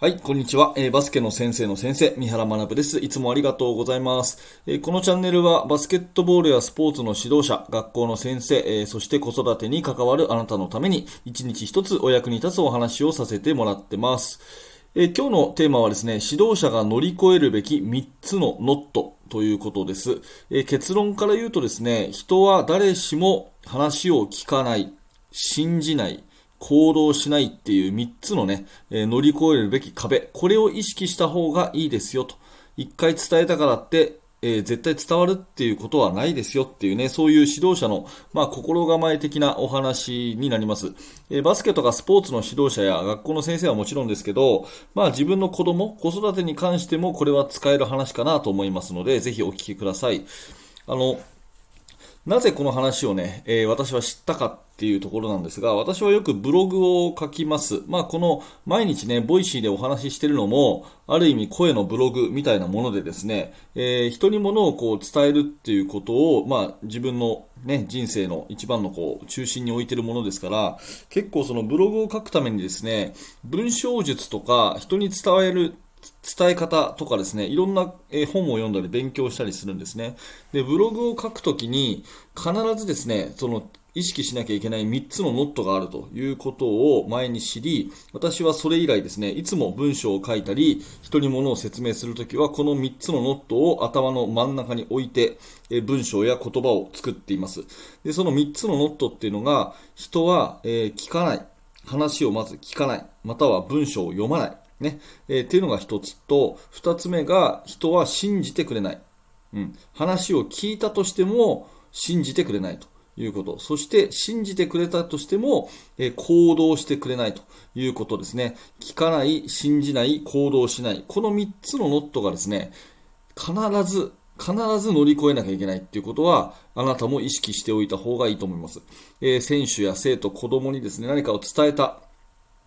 はい、こんにちは、えー、バスケの先生の先生、三原学です。いつもありがとうございます、えー、このチャンネルはバスケットボールやスポーツの指導者、学校の先生、えー、そして子育てに関わるあなたのために、一日一つお役に立つお話をさせてもらってます。え今日のテーマはですね、指導者が乗り越えるべき3つのノットということです。え結論から言うとですね、人は誰しも話を聞かない、信じない、行動しないっていう3つのね、えー、乗り越えるべき壁、これを意識した方がいいですよと。一回伝えたからって、えー、絶対伝わるっていうことはないですよっていうね、そういう指導者の、まあ、心構え的なお話になります。えー、バスケとかスポーツの指導者や学校の先生はもちろんですけど、まあ、自分の子供、子育てに関してもこれは使える話かなと思いますので、ぜひお聞きください。あの、なぜこの話をね、えー、私は知ったかっていうところなんですが、私はよくブログを書きます。まあ、この毎日ね、 Voicyでお話ししてるのも、ある意味声のブログみたいなものでですね、えー、人に物をこう伝えるっていうことを、まあ、自分のね、人生の一番のこう、中心に置いてるものですから、結構そのブログを書くためにですね、文章術とか人に伝える伝え方とかですね、いろんな本を読んだり勉強したりするんですね。で、ブログを書くときに必ずですね、その意識しなきゃいけない3つのノットがあるということを前に知り、私はそれ以来ですね、いつも文章を書いたり、人に物を説明するときは、この3つのノットを頭の真ん中に置いて、え文章や言葉を作っています。で、その3つのノットっていうのが、人は、え、聞かない。話をまず聞かない。または文章を読まない。ね。えー、っていうのが一つと、二つ目が人は信じてくれない。うん。話を聞いたとしても信じてくれないということ。そして信じてくれたとしても、えー、行動してくれないということですね。聞かない、信じない、行動しない。この三つのノットがですね、必ず必ず乗り越えなきゃいけないっていうことは、あなたも意識しておいた方がいいと思います。えー、選手や生徒、子供にですね、何かを伝えた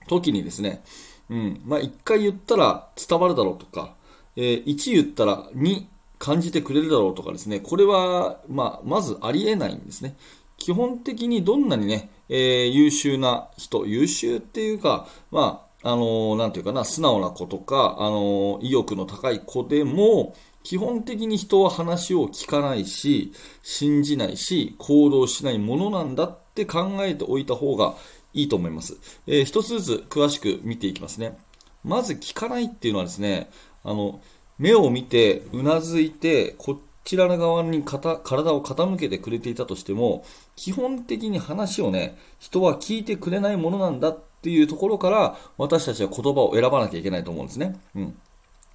時にですね、うん。まあ、1回言ったら伝わるだろうとか、えー、1言ったら2感じてくれるだろうとかですね、これは、まあ、まずありえないんですね。基本的にどんなにね、えー、優秀な人、優秀っていうか、まあ、あのー、なんていうかな、素直な子とか、あのー、意欲の高い子でも、基本的に人は話を聞かないし、信じないし、行動しないものなんだって考えておいた方がいいと思います。えー、一つずつ詳しく見ていきますね。まず聞かないっていうのはですね、あの、目を見て、うなずいて、こちらの側に体を傾けてくれていたとしても、基本的に話をね、人は聞いてくれないものなんだっていうところから、私たちは言葉を選ばなきゃいけないと思うんですね。うん。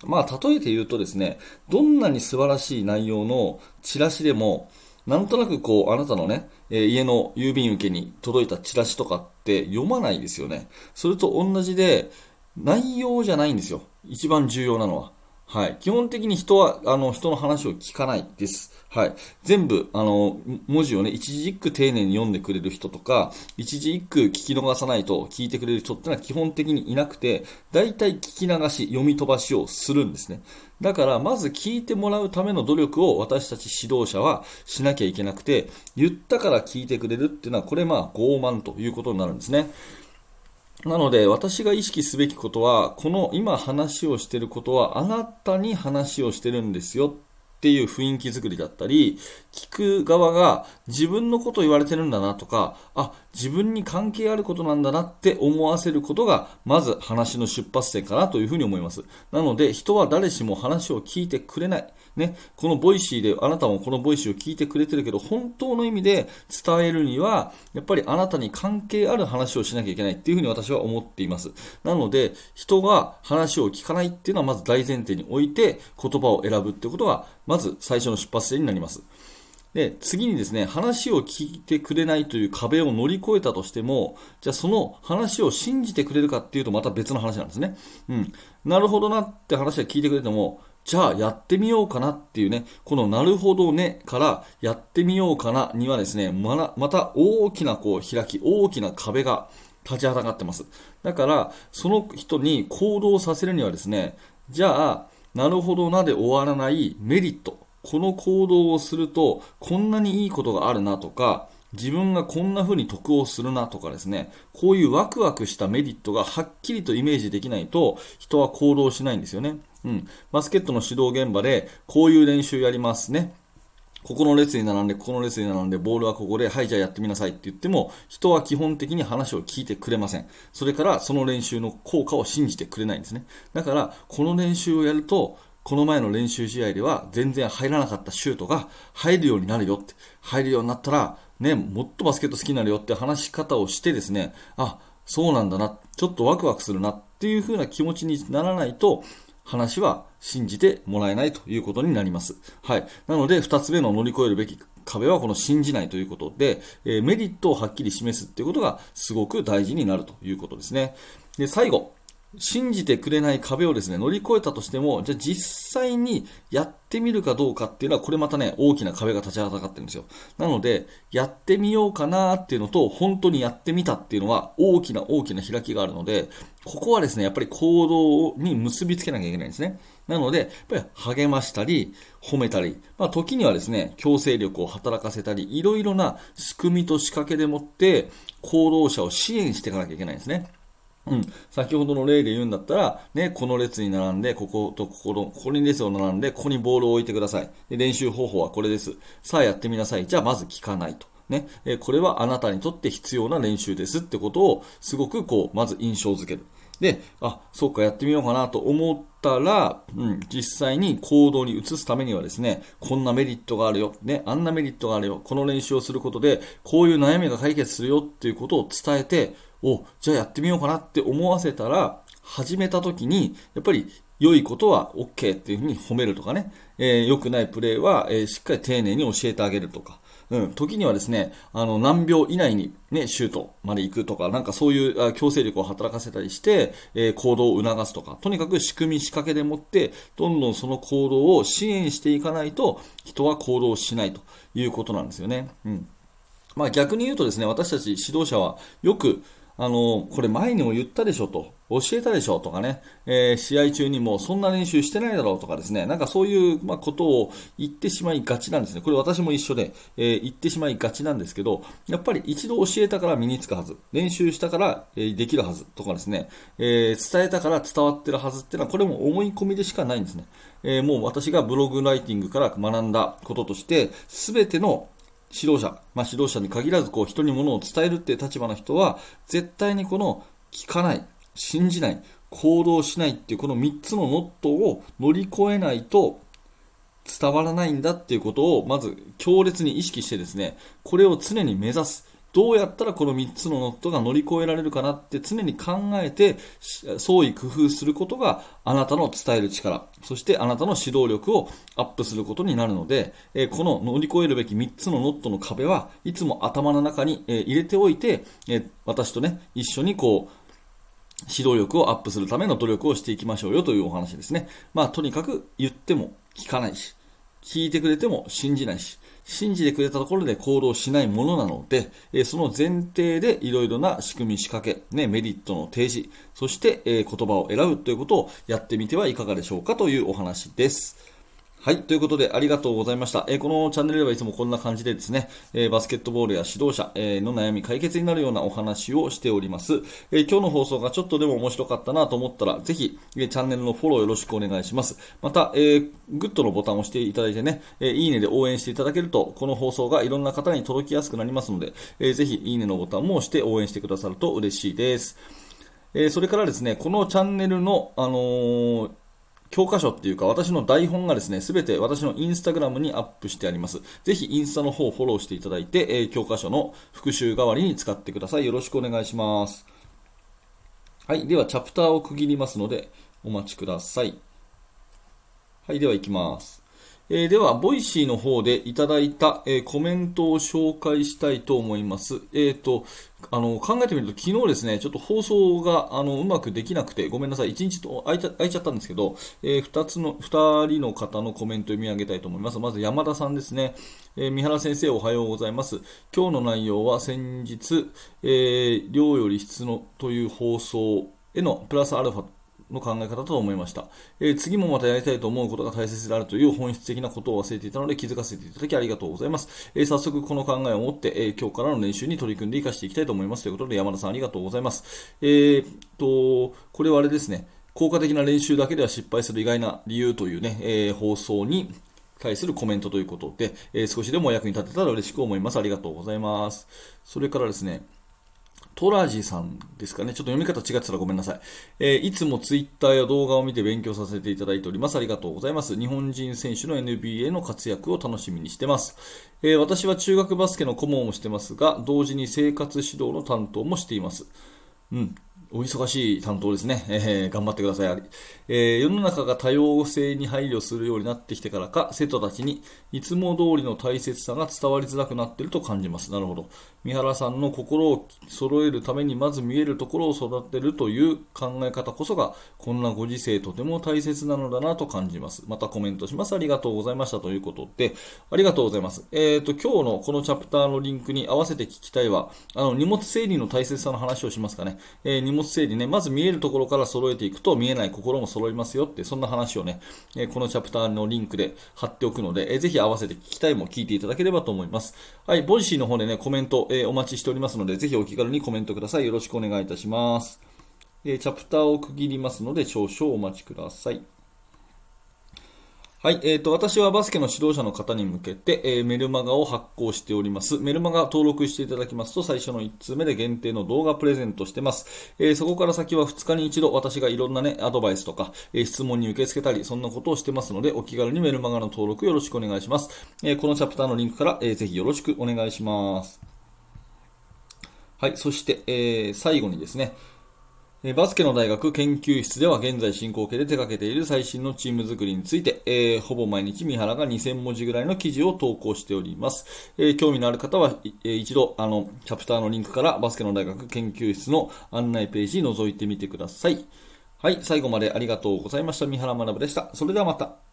まあ、例えて言うとですね、どんなに素晴らしい内容のチラシでも、なんとなくこう、あなたのね、えー、家の郵便受けに届いたチラシとかって読まないですよね。それと同じで、内容じゃないんですよ。一番重要なのは。はい。基本的に人は、あの、人の話を聞かないです。はい。全部、あの、文字をね、一字一句丁寧に読んでくれる人とか、一字一句聞き逃さないと聞いてくれる人ってのは基本的にいなくて、大体聞き流し、読み飛ばしをするんですね。だから、まず聞いてもらうための努力を私たち指導者はしなきゃいけなくて、言ったから聞いてくれるっていうのは、これまあ、傲慢ということになるんですね。なので、私が意識すべきことは、この今話をしていることは、あなたに話をしてるんですよっていう雰囲気作りだったり、聞く側が自分のこと言われてるんだなとか、あ、自分に関係あることなんだなって思わせることが、まず話の出発点かなというふうに思います。なので、人は誰しも話を聞いてくれない。ね、この Voicyで、あなたもこの Voicyを聞いてくれてるけど、本当の意味で伝えるには、やっぱりあなたに関係ある話をしなきゃいけないっていうふうに私は思っています。なので、人が話を聞かないっていうのはまず大前提に置いて、言葉を選ぶってことが、まず最初の出発点になります。で、次にですね、話を聞いてくれないという壁を乗り越えたとしても、じゃあその話を信じてくれるかっていうとまた別の話なんですね。うん。なるほどなって話は聞いてくれても、じゃあやってみようかなっていうね、このなるほどねからやってみようかなにはですね、ままた大きなこう開き、大きな壁が立ちはだかってます。だから、その人に行動させるにはですね、じゃあ、なるほどなで終わらないメリット。この行動をすると、こんなにいいことがあるなとか、自分がこんな風に得をするなとかですね、こういうワクワクしたメリットがはっきりとイメージできないと人は行動しないんですよね。うん。バスケットの指導現場でこういう練習やりますね。ここの列に並んで、ここの列に並んで、ボールはここで、はい、じゃあやってみなさいって言っても、人は基本的に話を聞いてくれません。それから、その練習の効果を信じてくれないんですね。だから、この練習をやると、この前の練習試合では全然入らなかったシュートが入るようになるよって、入るようになったら、ね、もっとバスケット好きになるよって話し方をしてですね、あ、そうなんだな、ちょっとワクワクするなっていう風な気持ちにならないと、話は信じてもらえないということになります。はい。なので、二つ目の乗り越えるべき壁はこの信じないということで、えー、メリットをはっきり示すっていうことがすごく大事になるということですね。で、最後、信じてくれない壁をですね、乗り越えたとしても、じゃあ実際にやってみるかどうかっていうのは、これまたね、大きな壁が立ちはだかってるんですよ。なので、やってみようかなっていうのと、本当にやってみたっていうのは、大きな大きな開きがあるので、ここはですね、やっぱり行動に結びつけなきゃいけないんですね。なので、やっぱり励ましたり、褒めたり、まあ、時にはですね、強制力を働かせたり、いろいろな仕組みと仕掛けでもって、行動者を支援していかなきゃいけないんですね。うん。先ほどの例で言うんだったら、ね、この列に並んで、こことここの、ここに列を並んで、ここにボールを置いてください。で練習方法はこれです。さあやってみなさい。じゃあまず聞かないと。ね、えこれはあなたにとって必要な練習ですってことを、すごくこう、まず印象づける。で、あ、そっか、やってみようかなと思ったら、うん、実際に行動に移すためにはですね、こんなメリットがあるよ、ね、あんなメリットがあるよ、この練習をすることで、こういう悩みが解決するよっていうことを伝えて、お、じゃあやってみようかなって思わせたら、始めた時に、やっぱり良いことは OK っていうふうに褒めるとかね、えー、良くないプレーは、えー、しっかり丁寧に教えてあげるとか、うん、時にはですね、あの、何秒以内にね、シュートまで行くとか、なんかそういう強制力を働かせたりして、えー、行動を促すとか、とにかく仕組み仕掛けでもって、どんどんその行動を支援していかないと、人は行動しないということなんですよね。うん。まあ逆に言うとですね、私たち指導者はよく、あの、これ前にも言ったでしょと、教えたでしょとかね、えー、試合中にもそんな練習してないだろうとかですね、なんかそういう、ま、ことを言ってしまいがちなんですね。これ私も一緒で、えー、言ってしまいがちなんですけど、やっぱり一度教えたから身につくはず、練習したから、え、できるはずとかですね、え伝えたから伝わってるはずっていうのは、これも思い込みでしかないんですね。えもう私がブログライティングから学んだこととして、すべての指導者、まあ、指導者に限らずこう人にものを伝えるっていう立場の人は絶対にこの聞かない、信じない、行動しないっていうこの3つのノットを乗り越えないと伝わらないんだっていうことをまず強烈に意識してですね、これを常に目指す。どうやったらこの3つのノットが乗り越えられるかなって常に考えて、創意工夫することがあなたの伝える力、そしてあなたの指導力をアップすることになるので、えこの乗り越えるべき3つのノットの壁はいつも頭の中に、え入れておいて、え私とね、一緒にこう、指導力をアップするための努力をしていきましょうよというお話ですね。まあ、とにかく言っても聞かないし、聞いてくれても信じないし、信じてくれたところで行動しないものなので、えその前提でいろいろな仕組み、仕掛け、ね、メリットの提示、そして、え言葉を選ぶということをやってみてはいかがでしょうかというお話です。はい。ということで、ありがとうございました。えー、このチャンネルではいつもこんな感じでですね、えー、バスケットボールや指導者、えー、の悩み解決になるようなお話をしております。え今日の放送がちょっとでも面白かったなと思ったら、ぜひ、えチャンネルのフォローよろしくお願いします。また、えグッドのボタンを押していただいてね、えいいねで応援していただけると、この放送がいろんな方に届きやすくなりますので、えー、ぜひ、いいねのボタンも押して応援してくださると嬉しいです。えそれからですね、このチャンネルの、あの教科書っていうか私の台本がですね、すべて私のインスタグラムにアップしてあります。ぜひインスタの方をフォローしていただいて、えー、教科書の復習代わりに使ってください。よろしくお願いします。はい。では、チャプターを区切りますので、お待ちください。はい。では、行きます。えー、では、 Voicyの方でいただいた、えー、コメントを紹介したいと思います。えっ、ー、と、あの、考えてみると昨日ですね、ちょっと放送が、あの、うまくできなくて、ごめんなさい、1日と空いちゃ空いちゃったんですけど、えー、2つの、2人の方のコメントを読み上げたいと思います。まず山田さんですね。えー、三原先生おはようございます。今日の内容は先日、えー、量より質のという放送へのプラスアルファの考え方と思いました。えー、次もまたやりたいと思うことが大切であるという本質的なことを忘れていたので気づかせていただきありがとうございます。えー、早速この考えを持って、えー、今日からの練習に取り組んで活かしていきたいと思います。ということで山田さんありがとうございます。えー、と、これはあれですね。効果的な練習だけでは失敗する意外な理由というね、え、放送に対するコメントということで、えー、少しでも役に立てたら嬉しく思います。ありがとうございます。それからですね、トラジさんですかね。ちょっと読み方違ってたらごめんなさい。えー、いつもツイッターや動画を見て勉強させていただいております。ありがとうございます。日本人選手の NBA の活躍を楽しみにしてます。えー、私は中学バスケの顧問をしてますが、同時に生活指導の担当もしています。うん。お忙しい担当ですね。えー、頑張ってください。えー、世の中が多様性に配慮するようになってきてからか、生徒たちにいつも通りの大切さが伝わりづらくなっていると感じます。なるほど。三原さんの心を揃えるためにまず見えるところを育てるという考え方こそが、こんなご時世とても大切なのだなと感じます。またコメントします。ありがとうございましたということで、ありがとうございます。えっ、ー、と、今日のこのチャプターのリンクに合わせて聞きたいは、あの、荷物整理の大切さの話をしますかね。えー、物整理ね、まず見えるところから揃えていくと見えない心も揃いますよって、そんな話をね、えこのチャプターのリンクで貼っておくので、えぜひ合わせて聞きたいも聞いていただければと思います。はい、 Voicyの方でね、コメント、えお待ちしておりますので、ぜひお気軽にコメントください。よろしくお願いいたします。えチャプターを区切りますので、少々お待ちください。はい、えーと、私はバスケの指導者の方に向けて、えー、メルマガを発行しております。メルマガ登録していただきますと、最初の1通目で限定の動画プレゼントしてます。えー、そこから先は2日に1度、私がいろんなね、アドバイスとか、え、質問に受け付けたり、そんなことをしてますので、お気軽にメルマガの登録よろしくお願いします。えこのチャプターのリンクから、えー、ぜひよろしくお願いします。はい、そして、え最後にですね、バスケの大学研究室では現在進行形で手掛けている最新のチーム作りについて、えー、ほぼ毎日三原が2000文字ぐらいの記事を投稿しております。えー、興味のある方は、えー、一度、あの、チャプターのリンクからバスケの大学研究室の案内ページ覗いてみてください。はい、最後までありがとうございました。三原学でした。それではまた。